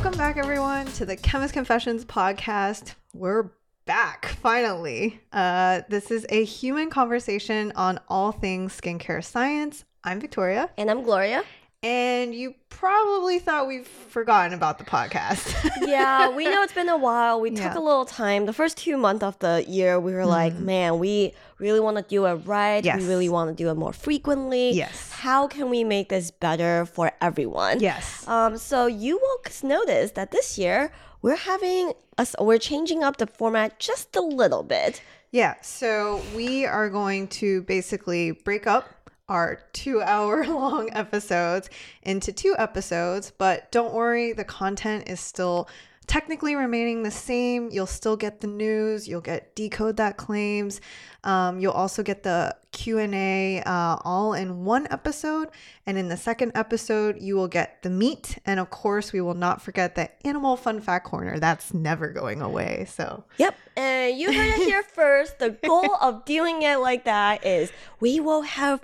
Welcome back, everyone, to the Chemist Confessions podcast. We're back finally. Uh, this is a human conversation on all things skincare science. I'm Victoria, And I'm Gloria. and you probably thought we've forgotten about the podcast. Yeah, we know it's been a while. We Yeah. took a little time. The first two months of the year, we were like, man, we really want to do it right. Yes. We really want to do it more frequently. Yes. How can we make this better for everyone? yes. Um, so you will notice that this year we're having us we're changing up the format just a little bit. Yeah, so we are going to basically break up our two hour long episodes into two episodes, but don't worry, the content is still technically remaining the same. You'll still get the news, you'll get decode that claims. Um, you'll also get the Q&A uh, all in one episode. And in the second episode, you will get the meat. And of course, we will not forget the animal fun fact corner. That's never going away. So Yep. And you heard it here first. The goal of doing it like that is we will have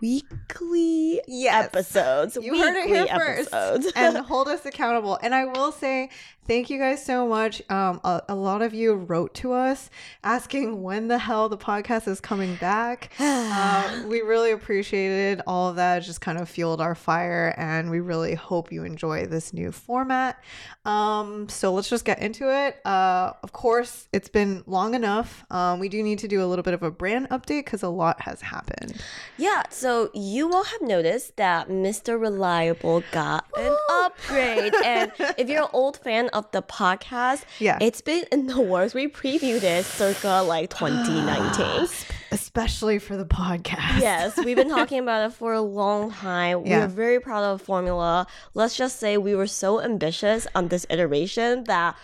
weekly Yes. episodes. You heard it here weekly first episodes. and hold us accountable. And I will say thank you guys so much. Um, a, a lot of you wrote to us asking when the hell the podcast is coming back. uh, we really appreciated all of that. It just kind of fueled our fire, and we really hope you enjoy this new format. Um, so let's just get into it. Uh, of course, it's been long enough. Um, we do need to do a little bit of a brand update because a lot has happened. yeah, so you will have noticed that Mr. Reliable got an upgrade. and if you're an old fan of the podcast, Yeah. it's been in the works. We previewed this circa like 2019. Especially for the podcast. yes, we've been talking about it for a long time. Yeah. We're very proud of the formula. Let's just say we were so ambitious on this iteration that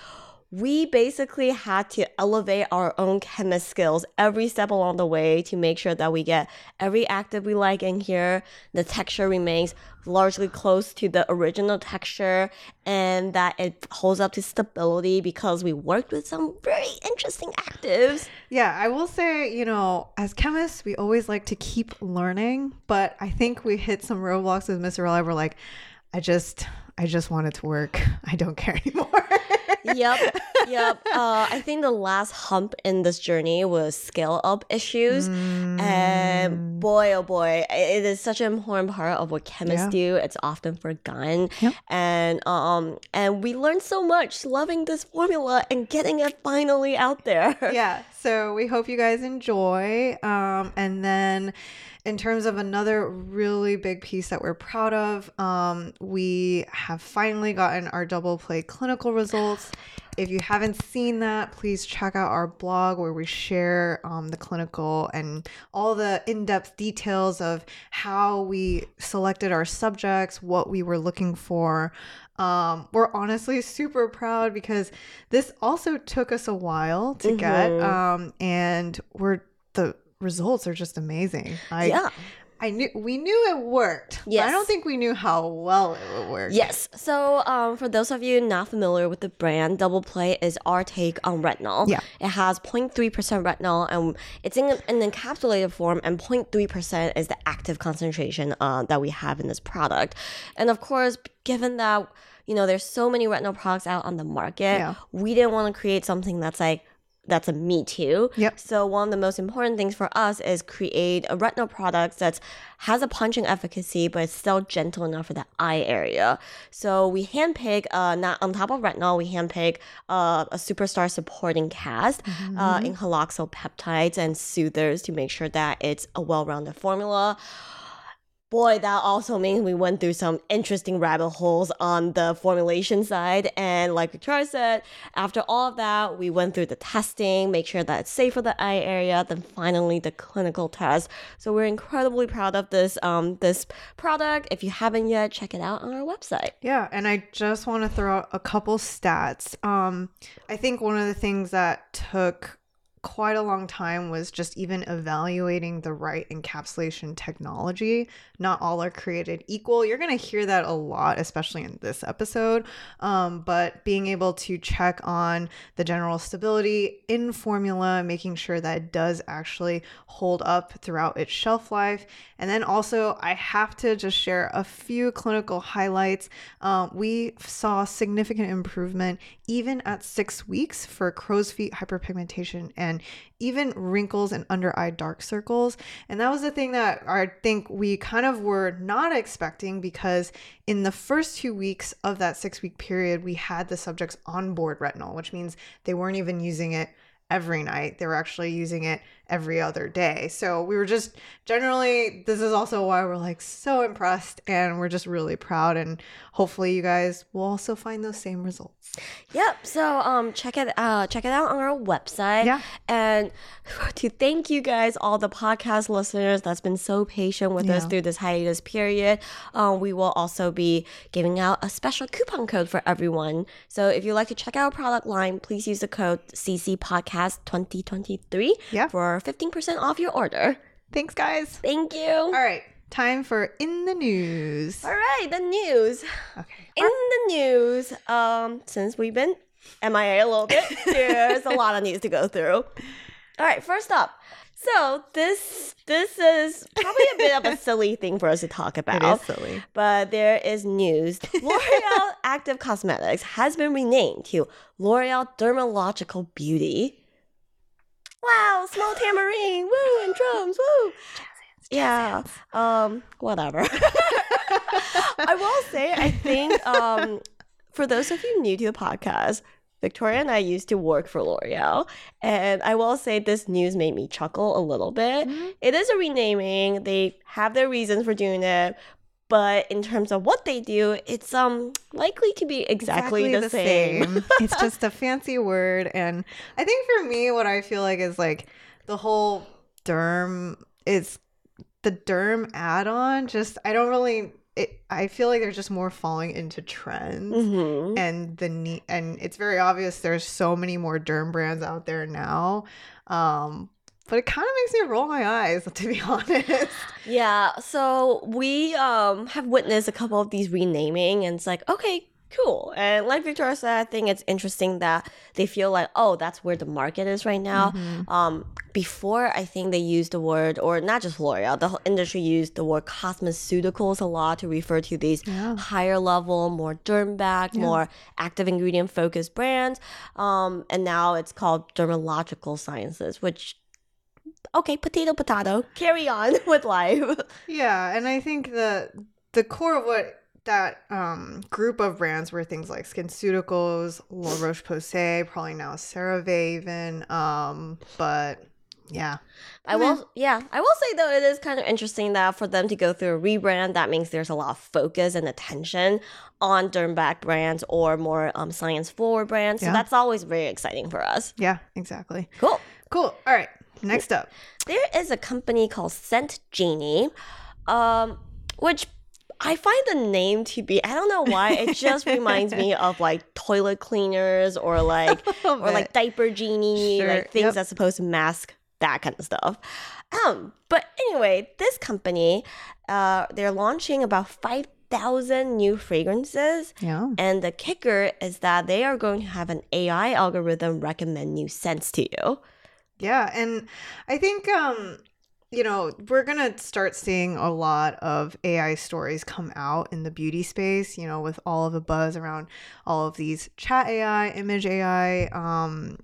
we basically had to elevate our own chemist skills every step along the way to make sure that we get every active we like in here. The texture remains largely close to the original texture and that it holds up to stability because we worked with some very interesting actives. Yeah, I will say, you know, as chemists, we always like to keep learning, but I think we hit some roadblocks with Mr. We're like, I just, I just want it to work. I don't care anymore. yep, yep. Uh, I think the last hump in this journey was scale up issues, and boy, oh boy, it is such an important part of what chemists Yeah. do. It's often forgotten, Yep. and um, and we learned so much loving this formula and getting it finally out there. yeah, so we hope you guys enjoy. Um, and then, in terms of another really big piece that we're proud of, um, we have finally gotten our double play clinical results. If you haven't seen that, please check out our blog where we share um, the clinical and all the in depth details of how we selected our subjects, what we were looking for. Um, we're honestly super proud because this also took us a while to get, um, and we're the results are just amazing. I, Yeah. I knew we knew it worked. but I don't think we knew how well it would work. Yes. So, um, for those of you not familiar with the brand, Double Play is our take on retinol. Yeah. It has 0.3% retinol, and it's in an encapsulated form, and 0.3% is the active concentration uh, that we have in this product. And of course, given that you know there's so many retinol products out on the market, Yeah. we didn't want to create something that's like that's a me too. Yep. So one of the most important things for us is create a retinol product that has a punching efficacy, but it's still gentle enough for the eye area. So we handpick, uh, not on top of retinol, we handpick uh, a superstar supporting cast uh, in haloxyl peptides and soothers to make sure that it's a well-rounded formula boy, that also means we went through some interesting rabbit holes on the formulation side. And like Victoria said, after all of that, we went through the testing, make sure that it's safe for the eye area, then finally the clinical test. So we're incredibly proud of this um this product. If you haven't yet, check it out on our website. Yeah, and I just want to throw out a couple stats. Um, I think one of the things that took quite a long time was just even evaluating the right encapsulation technology. Not all are created equal. You're going to hear that a lot, especially in this episode. Um, but being able to check on the general stability in formula, making sure that it does actually hold up throughout its shelf life. And then also, I have to just share a few clinical highlights. Um, we saw significant improvement even at six weeks for crow's feet hyperpigmentation and even wrinkles and under eye dark circles. And that was the thing that I think we kind of were not expecting because in the first two weeks of that six week period, we had the subjects on board retinol, which means they weren't even using it every night. They were actually using it every other day. So we were just generally, this is also why we're like so impressed and we're just really proud. And hopefully you guys will also find those same results. Yep. So um check it uh check it out on our website. Yeah. And to thank you guys, all the podcast listeners that's been so patient with us through this hiatus period. Um, we will also be giving out a special coupon code for everyone. So if you'd like to check out our product line, please use the code CC Podcast 2023 Yeah. for 15% off your order. Thanks, guys. Thank you. All right. Time for In the News. All right, the news. Okay. In the news, um, since we've been MIA a little bit, there's a lot of news to go through. All right, first up. So this this is probably a bit of a silly thing for us to talk about. It is silly. But there is news. L'Oreal Active Cosmetics has been renamed to L'Oreal Dermatological Beauty. Wow, small tambourine, woo, and drums, woo. Yeah, um, whatever. I will say, I think um, for those of you new to the podcast, Victoria and I used to work for L'Oreal, and I will say this news made me chuckle a little bit. Mhm. It is a renaming; they have their reasons for doing it, but in terms of what they do, it's um likely to be exactly, the, same. it's just a fancy word. And I think for me, what I feel like is like the whole derm is the derm add on. Just, I don't really, it, I feel like they're just more falling into trends. Mhm. And the and it's very obvious there's so many more derm brands out there now. Um, but it kind of makes me roll my eyes, to be honest. Yeah, so we um have witnessed a couple of these renaming, and it's like, okay, cool. And like Victoria said, I think it's interesting that they feel like, oh, that's where the market is right now. Mhm. Um, before I think they used the word, or not just L'Oreal, the whole industry used the word cosmeceuticals a lot to refer to these Yeah. higher level, more derm backed, Yeah. more active ingredient focused brands. Um, and now it's called dermatological sciences, which okay, potato potato. Carry on with life. Yeah, and I think the the core of what that um, group of brands were things like SkinCeuticals, La Roche Posay, probably now CeraVe even. Um, but yeah, I will, yeah, I will say though, it is kind of interesting that for them to go through a rebrand, that means there's a lot of focus and attention on derm back brands or more um, science forward brands. So Yeah. that's always very exciting for us. yeah, exactly. Cool. Cool. All right, next up. There is a company called Scent Genie, um, which I find the name to be I don't know why it just reminds me of like toilet cleaners or like or like diaper genie, Sure, like things yep. that's supposed to mask that kind of stuff. Um, but anyway, this company, uh, they're launching about five thousand new fragrances. yeah. And the kicker is that they are going to have an AI algorithm recommend new scents to you. Yeah, and I think um you know, we're going to start seeing a lot of AI stories come out in the beauty space, you know, with all of the buzz around all of these chat AI, image AI, um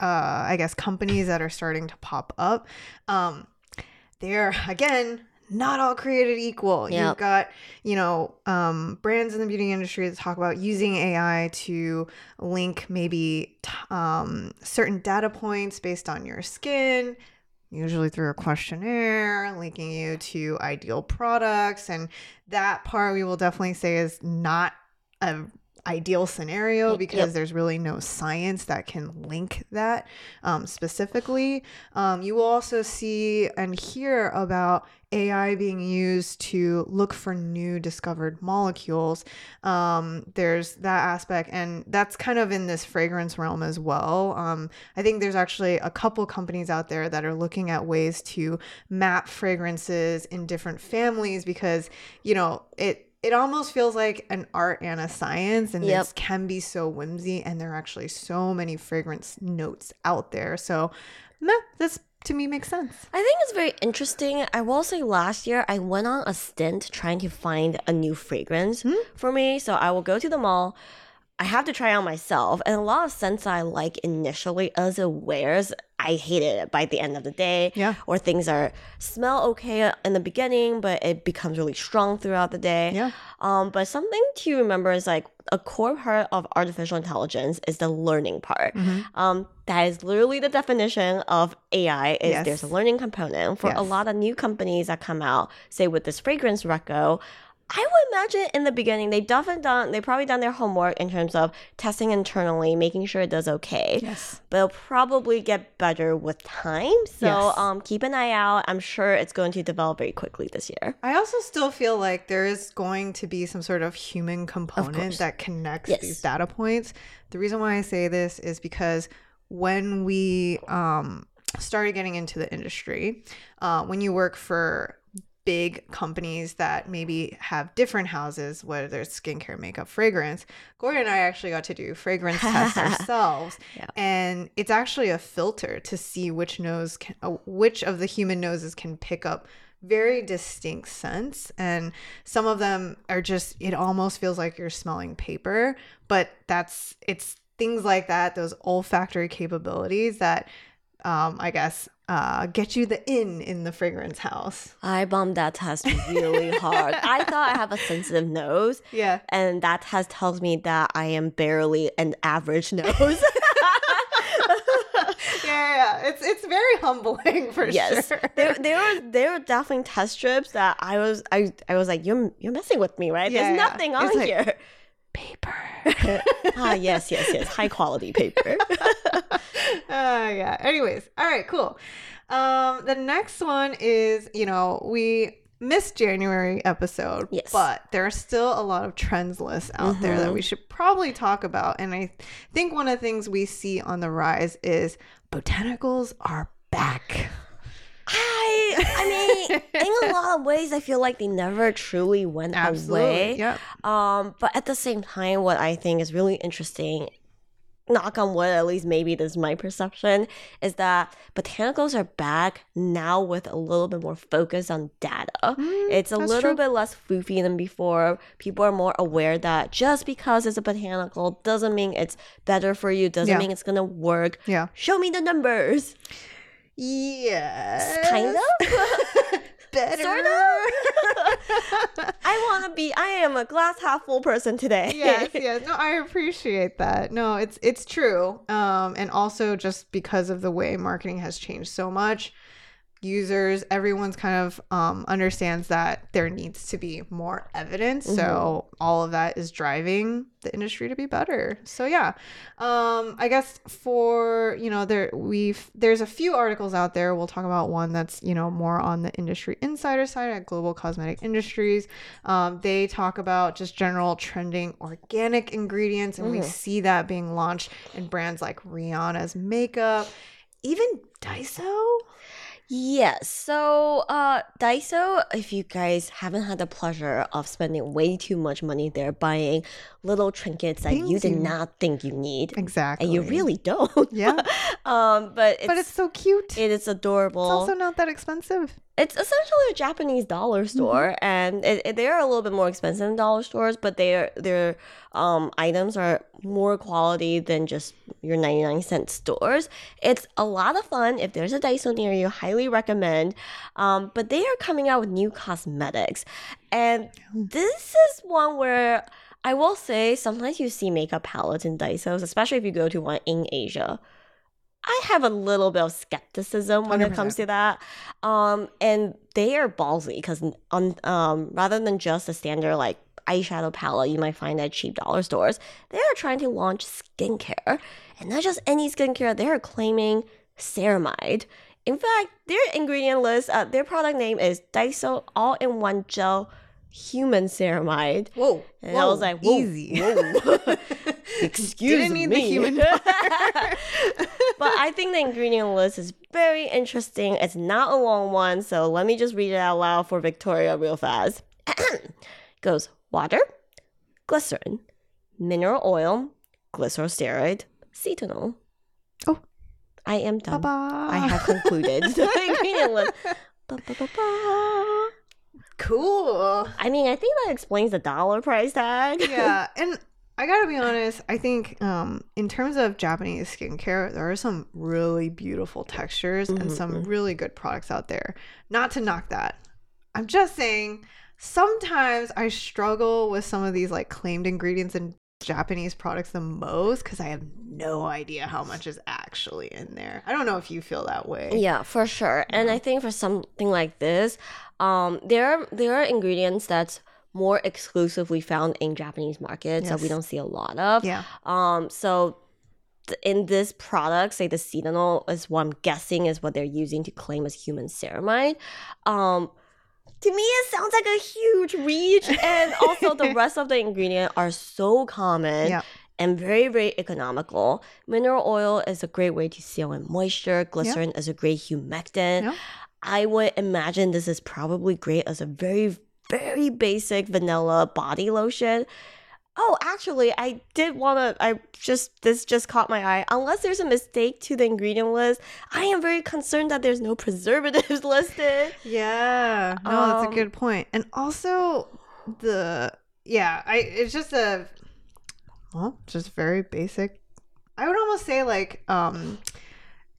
uh I guess companies that are starting to pop up. Um they're again not all created equal. Yep. You've got, you know, um, brands in the beauty industry that talk about using AI to link maybe t- um, certain data points based on your skin, usually through a questionnaire, linking you to ideal products. And that part we will definitely say is not a ideal scenario Yep. because there's really no science that can link that um, specifically. Um, you will also see and hear about AI being used to look for new discovered molecules. Um, there's that aspect, and that's kind of in this fragrance realm as well. Um, I think there's actually a couple companies out there that are looking at ways to map fragrances in different families because, you know, it it almost feels like an art and a science and Yep. it can be so whimsy and there are actually so many fragrance notes out there so meh, this to me makes sense I think it's very interesting. I will say last year I went on a stint trying to find a new fragrance Hmm? for me. So I will go to the mall. I have to try it on myself. And a lot of scents I like initially as it wears, I hated it by the end of the day. Yeah. Or things are smell okay in the beginning, but it becomes really strong throughout the day. Yeah. Um, but something to remember is like a core part of artificial intelligence is the learning part. Mm-hmm. Um, that is literally the definition of AI is Yes. there's a learning component for a lot of new companies that come out, say with this fragrance reco. I would imagine in the beginning they definitely done they probably done their homework in terms of testing internally, making sure it does okay. yes But it'll probably get better with time. So Yes. um, keep an eye out. I'm sure it's going to develop very quickly this year. I also still feel like there is going to be some sort of human component course. that connects Yes. these data points. The reason why I say this is because when we um, started getting into the industry, uh, when you work for big companies that maybe have different houses, whether it's skincare, makeup, fragrance, Gloria and I actually got to do fragrance tests ourselves, Yeah. and it's actually a filter to see which nose can, uh, which of the human noses can pick up very distinct scents and some of them are just it almost feels like you're smelling paper but that's it's things like that those olfactory capabilities that um i guess uh get you the in in the fragrance house I bombed that test really hard. I thought I have a sensitive nose. yeah and that test tells me that I am barely an average nose. yeah yeah it's it's very humbling for yes, sure there there were there were definitely test strips that I was I I was like you're you're messing with me right? Yeah, There's yeah. nothing on It's like- here. paper ah yes yes yes high quality paper. Uh, yeah. Anyways, all right, cool. Um, the next one is, you know, we missed January episode, Yes. but there are still a lot of trends lists out there that we should probably talk about. And I think one of the things we see on the rise is botanicals are back. I I mean in a lot of ways I feel like they never truly went away. Yep. Um, but at the same time, what I think is really interesting, knock on wood, at least maybe this is my perception, is that botanicals are back now with a little bit more focus on data. it's a Mm, little true. bit less foofy than before. People are more aware that just because it's a botanical doesn't mean it's better for you, doesn't Yeah. mean it's gonna work. Yeah. Show me the numbers. Yes. Kind of. Better. Sort of. I want to be. I am a glass half full person today. yes, yes. No, I appreciate that. No, it's it's true. Um, and also just because of the way marketing has changed so much, users, everyone's kind of um understands that there needs to be more evidence. So all of that is driving the industry to be better. So yeah. Um, I guess for you know, there we've there's a few articles out there. We'll talk about one that's, you know, more on the industry insider side at Global Cosmetic Industries. Um, they talk about just general trending organic ingredients, and we see that being launched in brands like Rihanna's makeup, even Daiso. Yes. So, uh, Daiso, if you guys haven't had the pleasure of spending way too much money there buying little trinkets that you did you- not think you need, Exactly. and you really don't. Yeah. um, but it's, but it's so cute. it is adorable. it's also not that expensive. It's essentially a Japanese dollar Mm-hmm. store, and it, it- they are a little bit more expensive than dollar stores, but their their um, items are more quality than just your ninety nine cent stores. It's a lot of fun. If there's a Daiso near you, highly recommend. Um, but they are coming out with new cosmetics, and this is one where. I will say sometimes you see makeup palettes in Daisos, especially if you go to one in Asia. I have a little bit of skepticism when it comes to that. Um, and they are ballsy because on um, rather than just a standard like eyeshadow palette you might find at cheap dollar stores, they are trying to launch skincare, and not just any skincare. They are claiming ceramide. In fact, their ingredient list, uh, their product name is Daiso All-in-One Gel Human Ceramide. Whoa. And I was like, whoa, easy. whoa. Excuse Didn't need me. the human but I think the ingredient list is very interesting. It's not a long one, so let me just read it out loud for Victoria real fast. Goes water, glycerin, mineral oil, glyceryl stearate, cetanol. Oh. I am done. Bye-bye. I have concluded the ingredient list. Ba-ba-ba-ba. Cool. I mean, I think that explains the dollar price tag. yeah, and I gotta be honest. I think um, in terms of Japanese skincare, there are some really beautiful textures and some really good products out there. Not to knock that. I'm just saying sometimes I struggle with some of these like claimed ingredients in Japanese products the most because I have no idea how much is actually in there. I don't know if you feel that way. Yeah, for sure. And I think for something like this, um, there are there are ingredients that's more exclusively found in Japanese markets that we don't see a lot of. Yeah. Um, so th- in this product, say the cetanol is what I'm guessing is what they're using to claim as human ceramide. Um, to me, it sounds like a huge reach, and also the rest of the ingredients are so common Yeah. and very, very economical. Mineral oil is a great way to seal in moisture. Glycerin is a great humectant. Yeah. I would imagine this is probably great as a very, very basic vanilla body lotion. Oh, actually, I did want to. I just this just caught my eye. Unless there's a mistake to the ingredient list, I am very concerned that there's no preservatives listed. Yeah, no, that's a Um, good point. And also the yeah, I it's just a well, just very basic. I would almost say like um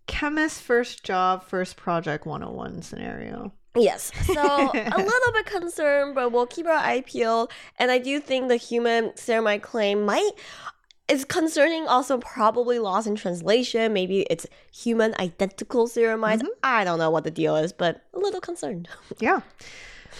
chemist first job, first project 101 scenario. Yes, so a little bit concerned, but we'll keep our eye peeled. And I do think the human ceramide claim might is concerning. Also, probably lost in translation. Maybe it's human identical ceramides. I don't know what the deal is, but a little concerned. Yeah.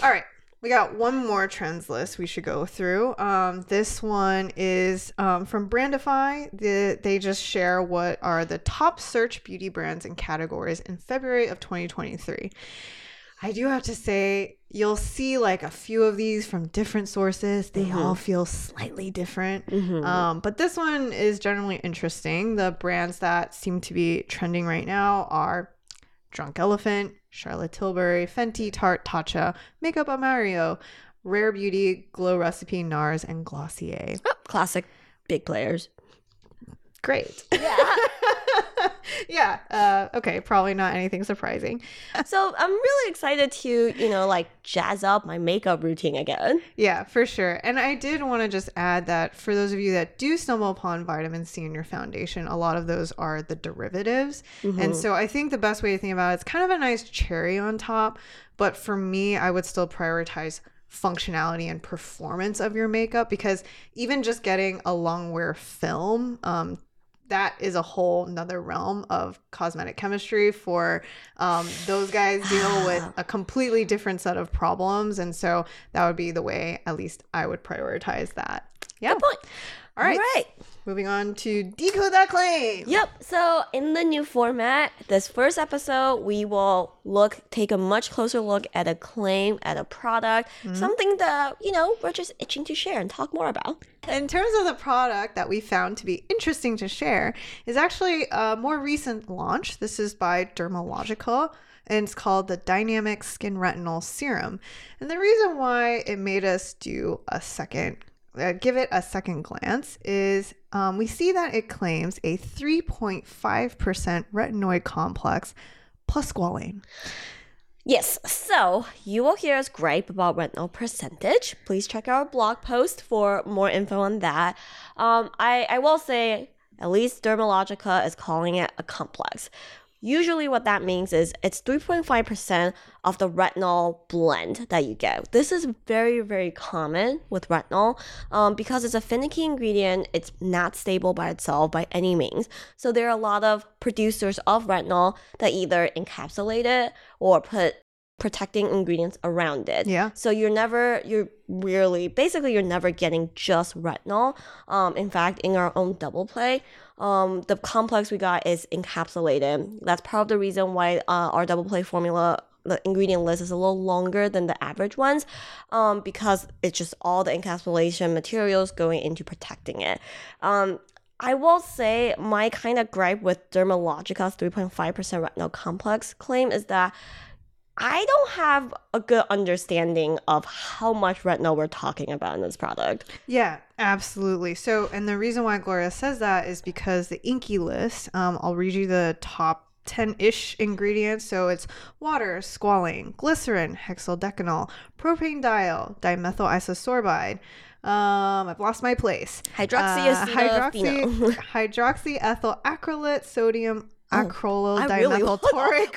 All right. We got one more trends list we should go through. Um, this one is um, from Brandify. The, they just share what are the top search beauty brands and categories in February of 2023. I do have to say, you'll see like a few of these from different sources. They all feel slightly different. Um, but this one is generally interesting. The brands that seem to be trending right now are Drunk Elephant, Charlotte Tilbury, Fenty, Tarte, Tatcha, Makeup by Mario, Rare Beauty, Glow Recipe, NARS, and Glossier. Oh, classic big players. Great. Yeah. yeah. Uh, okay. Probably not anything surprising. so I'm really excited to, you know, like jazz up my makeup routine again. Yeah, for sure. And I did want to just add that for those of you that do stumble upon vitamin C in your foundation, a lot of those are the derivatives. And so I think the best way to think about it, it's kind of a nice cherry on top. But for me, I would still prioritize functionality and performance of your makeup because even just getting a long wear film, um, that is a whole nother realm of cosmetic chemistry for um, those guys deal with a completely different set of problems and so that would be the way at least i would prioritize that yeah Good point. all right Right. Moving on to decode that claim Yep. So in the new format, this first episode, we will look, take a much closer look at a claim, at a product, mm-hmm. something that you know we're just itching to share and talk more about. in terms of the product that we found to be interesting to share is actually a more recent launch this is by dermalogica and it's called the dynamic skin retinol serum and the reason why it made us do a second uh, give it a second glance is um, we see that it claims a 3.5% retinoid complex plus squalane Yes. So you will hear us gripe about retinol percentage. Please check our blog post for more info on that. Um, I I will say at least Dermalogica is calling it a complex. Usually, what that means is it's 3.5% of the retinol blend that you get. This is very, very common with retinol um, because it's a finicky ingredient. It's not stable by itself by any means. So, there are a lot of producers of retinol that either encapsulate it or put protecting ingredients around it. Yeah. So you're never you're really basically you're never getting just retinol. Um, in fact, in our own double play, um, the complex we got is encapsulated. That's part of the reason why uh, our double play formula the ingredient list is a little longer than the average ones um, because it's just all the encapsulation materials going into protecting it. Um, I will say my kind of gripe with Dermalogica's 3.5% retinol complex claim is that I don't have a good understanding of how much retinol we're talking about in this product. Yeah, absolutely. So, and the reason why Gloria says that is because the INCI list, um, I'll read you the top 10 ish ingredients. So it's water, squalane, glycerin, hexyldecanol, propane diol, dimethyl isosorbide. Um, I've lost my place. Hydroxyacetophenol. hydroxy hydroxyethyl acrylate, sodium Oh, I really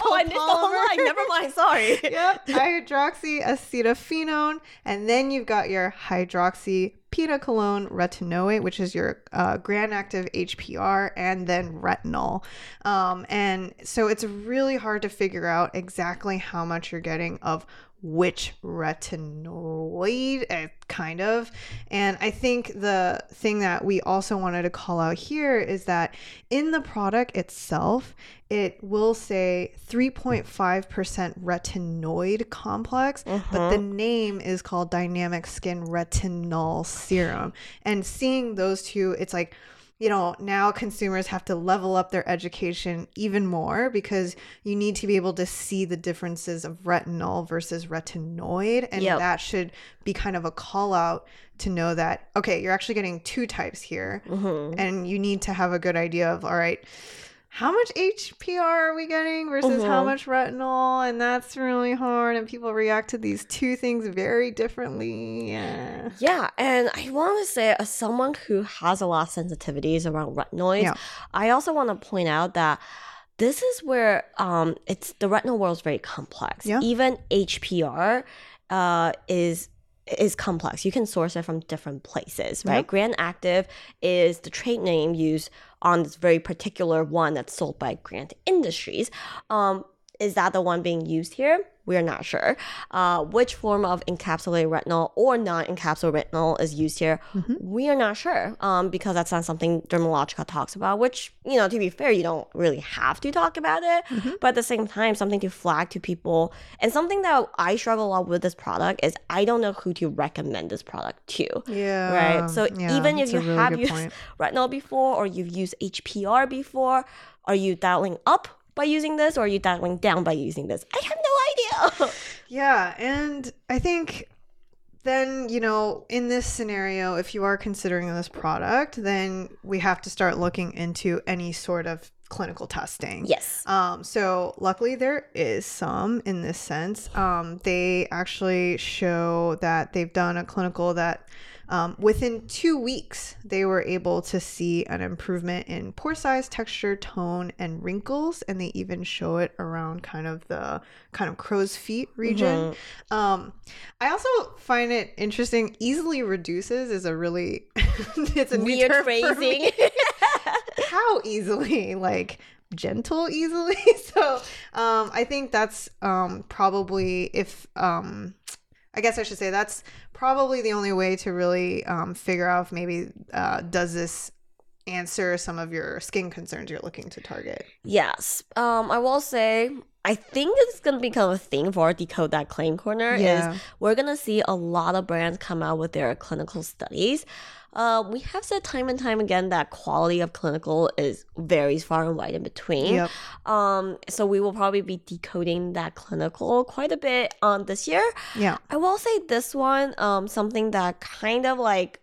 Oh, I missed the whole line. Never mind. Sorry. yep, hydroxyacetophenone, and then you've got your hydroxy hydroxypinacolone retinoate, which is your uh, Granactive HPR, and then retinol. Um, and so it's really hard to figure out exactly how much you're getting of which retinoid, uh, kind of. And I think the thing that we also wanted to call out here is that in the product itself, it will say 3.5% retinoid complex, but the name is called Dynamic Skin Retinol Serum. And seeing those two, it's like, you know, now consumers have to level up their education even more because you need to be able to see the differences of retinol versus retinoid. And Yep. that should be kind of a call out to know that, okay, you're actually getting two types here. Mhm. And you need to have a good idea of, all right, how much HPR are we getting versus how Mhm. much retinol? And that's really hard. And people react to these two things very differently. Yeah. Yeah, and I want to say, as someone who has a lot of sensitivities around retinoids, Yeah. I also want to point out that this is where um, it's the retinol world is very complex. Yeah. Even HPR uh, is is complex. You can source it from different places, right? Yep. Granactive is the trade name used on this very particular one that's sold by Grant Industries. Um, is that the one being used here? We're not sure. Uh, which form of encapsulated retinol or non-encapsulated retinol is used here? Mm-hmm. We are not sure um, because that's not something Dermalogica talks about. Which you know, to be fair, you don't really have to talk about it. Mm-hmm. But at the same time, something to flag to people and something that I struggle a lot with this product is I don't know who to recommend this product to. Yeah. Right. So yeah, even if you really have used point. retinol before or you've used HPR before, are you dialing up by using this or are you dialing down by using this? I have no idea. Yeah, and I think then, you know, in this scenario, if you are considering this product, then we have to start looking into any sort of clinical testing. yes. Um, so luckily there is some in this sense. Um, they actually show that they've done a clinical that um, within two weeks they were able to see an improvement in pore size, texture, tone, and wrinkles, and they even show it around kind of the kind of crow's feet region. Um, I also find it interesting. Easily reduces is a really it's a Weird term for me phrasing. how easily like gentle easily so um i think that's um probably if um i guess i should say that's probably the only way to really um figure out if maybe uh does this answer some of your skin concerns you're looking to target Yes. Um, I will say I think it's gonna become a thing for decode that claim corner Yeah. is we're gonna see a lot of brands come out with their clinical studies. Uh, we have said time and time again that quality of clinical is varies far and wide in between. yep Um, so we will probably be decoding that clinical quite a bit on this year. yeah I will say this one, um, something that kind of like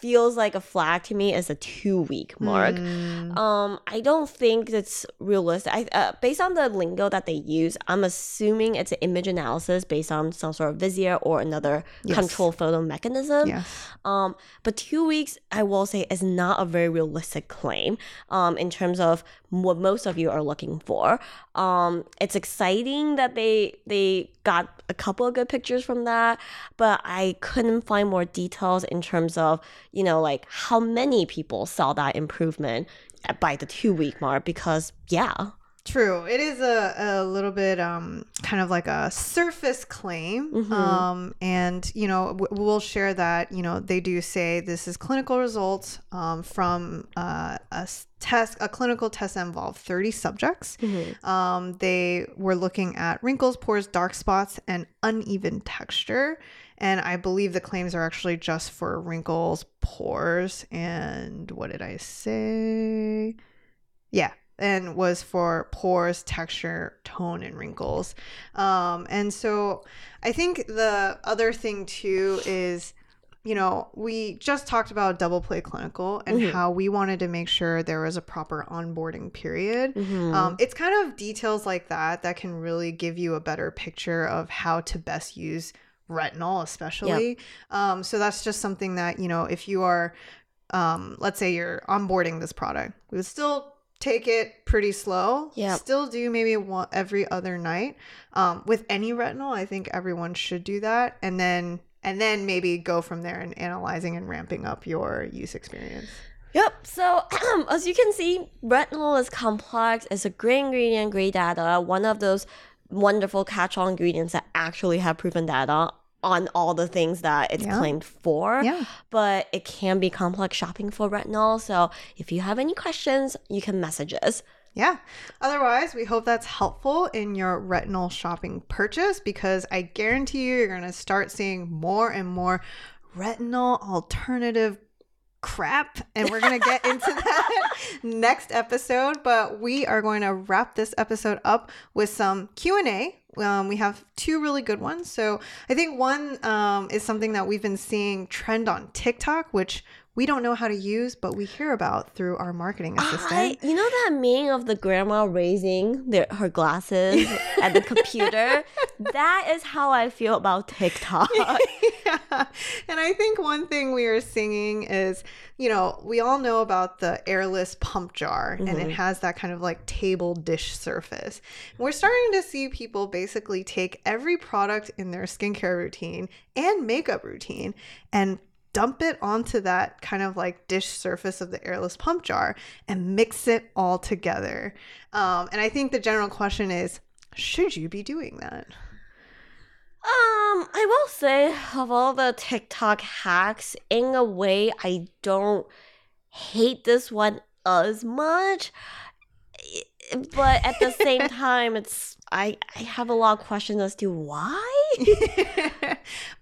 feels like a flag to me is a two week mark. Mm. Um, I don't think it's realistic. I, uh, based on the lingo that they use, I'm assuming it's an image analysis based on some sort of VISIA or another Yes. control photo mechanism. Yes. Um, but two weeks, I will say, is not a very realistic claim um, in terms of what most of you are looking for. Um, it's exciting that they they got a couple of good pictures from that, but I couldn't find more details in terms of you know like how many people saw that improvement by the two week mark because yeah True. It is a, a little bit um, kind of like a surface claim. Mhm. Um, and, you know, w- we'll share that, you know, they do say this is clinical results um, from uh, a test, a clinical test that involved 30 subjects. Um, they were looking at wrinkles, pores, dark spots, and uneven texture. And I believe the claims are actually just for wrinkles, pores, and what did I say? Yeah, and was for pores, texture, tone, and wrinkles. Um, and so I think the other thing too is, you know, we just talked about double play clinical and Mhm. how we wanted to make sure there was a proper onboarding period. Mhm. Um, it's kind of details like that that can really give you a better picture of how to best use retinol, especially. Um, so that's just something that, you know, if you are, um, let's say you're onboarding this product, we would still take it pretty slow. yeah Still do maybe one every other night. Um, with any retinol, I think everyone should do that. And then, and then maybe go from there and analyzing and ramping up your use experience. Yep. So as you can see, retinol is complex. It's a great ingredient, great data. One of those wonderful catch-all ingredients that actually have proven data on all the things that it's Yeah. claimed for. Yeah. But it can be complex shopping for retinol. So if you have any questions, you can message us. Yeah. Otherwise, we hope that's helpful in your retinol shopping purchase because I guarantee you, you're going to start seeing more and more retinol alternative crap and we're going to get into that next episode but we are going to wrap this episode up with some q&a um, we have two really good ones. So i think one um, is something that we've been seeing trend on tiktok which we don't know how to use but we hear about through our marketing assistant I, you know that meme of the grandma raising their, her glasses at the computer? That is how I feel about TikTok. yeah. And I think one thing we are singing is, you know, we all know about the airless pump jar and it mm-hmm. has that kind of like table dish surface. We're starting to see people basically take every product in their skincare routine and makeup routine and dump it onto that kind of like dish surface of the airless pump jar and mix it all together. Um, and I think the general question is, should you be doing that? Um, I will say of all the TikTok hacks, in a way, I don't hate this one as much. But at the same time, it's I I have a lot of questions as to why.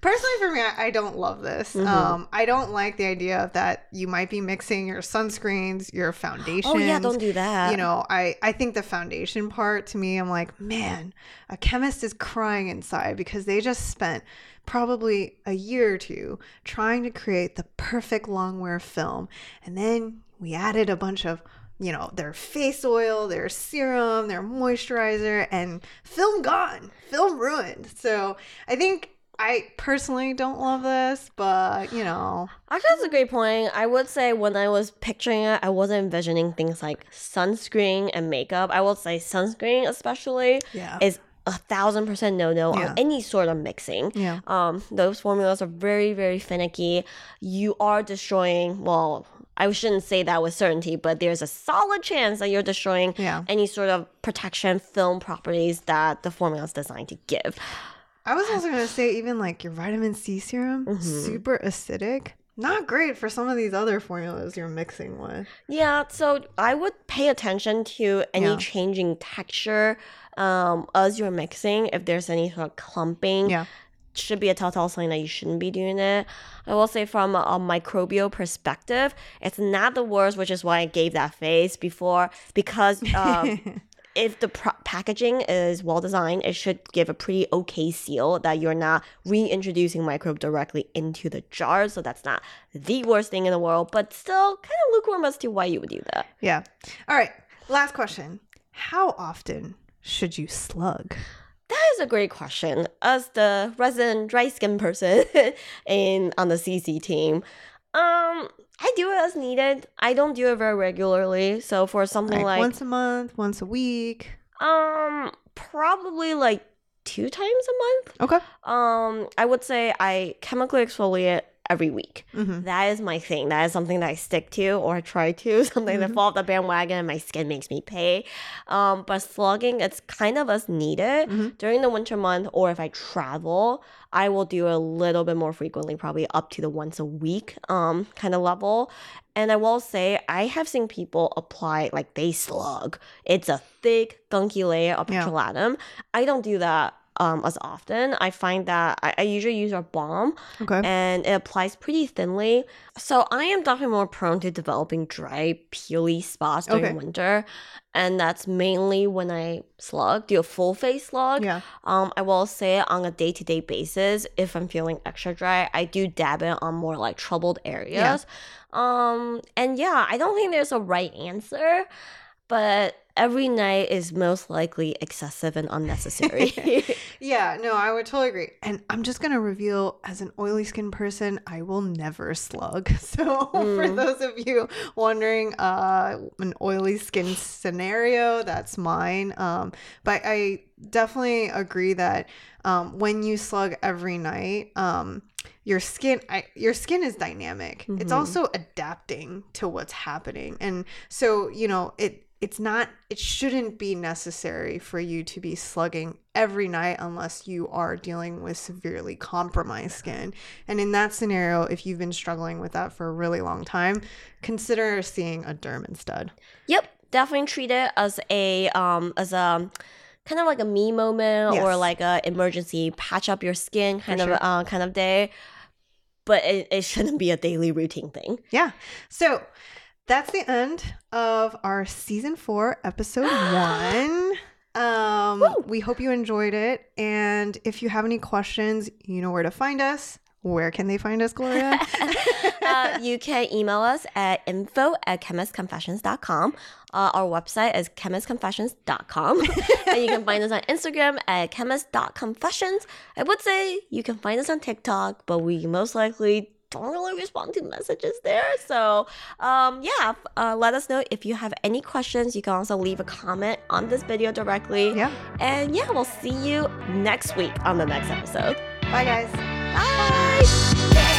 Personally, for me, I, I don't love this. Mhm. Um, I don't like the idea of that you might be mixing your sunscreens, your foundation Oh yeah, don't do that. You know, I I think the foundation part to me, I'm like, man, a chemist is crying inside because they just spent probably a year or two trying to create the perfect long wear film, and then we added a bunch of you know their face oil their serum their moisturizer and film gone film ruined so i think i personally don't love this but you know Actually, that's a great point. I would say when I was picturing it, I wasn't envisioning things like sunscreen and makeup. I would say sunscreen, especially, yeah is a thousand percent no no Yeah. on any sort of mixing. yeah Um, those formulas are very, very finicky. You are destroying, well, I shouldn't say that with certainty, but there's a solid chance that you're destroying yeah any sort of protection film properties that the formula is designed to give. i was also going to say even like your vitamin c serum Mhm. super acidic not great for some of these other formulas you're mixing with Yeah, so I would pay attention to any Yeah. changing texture um, as you're mixing. If there's any sort of clumping, yeah should be a telltale sign that you shouldn't be doing it. I will say from a, a microbial perspective, it's not the worst, which is why I gave that face before because um, if the pro- packaging is well designed, it should give a pretty okay seal that you're not reintroducing microbe directly into the jar. So that's not the worst thing in the world, but still kind of lukewarm as to why you would do that. Yeah. All right. Last question. How often should you slug? That is a great question. As the resident dry skin person in on the CC team, um, I do it as needed. I don't do it very regularly. So for something Like, like, once a month, once a week. um, probably like two times a month. Okay. Um, I would say I chemically exfoliate every week. Mm-hmm. That is my thing. That is something that I stick to or try to. Something that Mhm. fall off the bandwagon and my skin makes me pay. Um, but slugging, it's kind of as needed Mhm. during the winter month or if I travel. I will do a little bit more frequently, probably up to the once a week um kind of level. And I will say I have seen people apply like they slug. It's a thick, gunky layer of Yeah. I don't do that um as often. I find that I, I usually use a balm Okay. and it applies pretty thinly. So I am definitely more prone to developing dry, peely spots during Okay. winter. And that's mainly when I slug, do a full face slug. yeah. Um, I will say on a day to day basis, if I'm feeling extra dry, I do dab it on more like troubled areas. Yeah. Um, and yeah, I don't think there's a right answer, but every night is most likely excessive and unnecessary. Yeah, no, I would totally agree. And I'm just going to reveal as an oily skin person, I will never slug. So for Mm. those of you wondering, uh, an oily skin scenario, that's mine. Um, but I definitely agree that um, when you slug every night, um, your skin I, your skin is dynamic it's Mhm. also adapting to what's happening and so you know it it's not it shouldn't be necessary for you to be slugging every night unless you are dealing with severely compromised skin and in that scenario if you've been struggling with that for a really long time consider seeing a derm instead Yep, definitely treat it as a um as a kind of like a me moment or like a emergency patch up your skin kind of sure. uh, kind of day. But it, it shouldn't be a daily routine thing. yeah so that's the end of our season four episode one um Woo! we hope you enjoyed it and if you have any questions you know where to find us where can they find us gloria uh, you can email us at info at chemistconfessions.com. Uh, our website is chemistconfessions.com. and you can find us on Instagram at chemist.confessions. I would say you can find us on TikTok, but we most likely don't really respond to messages there. So, um, yeah, uh, let us know if you have any questions. You can also leave a comment on this video directly. yeah And yeah, we'll see you next week on the next episode. bye guys Bye!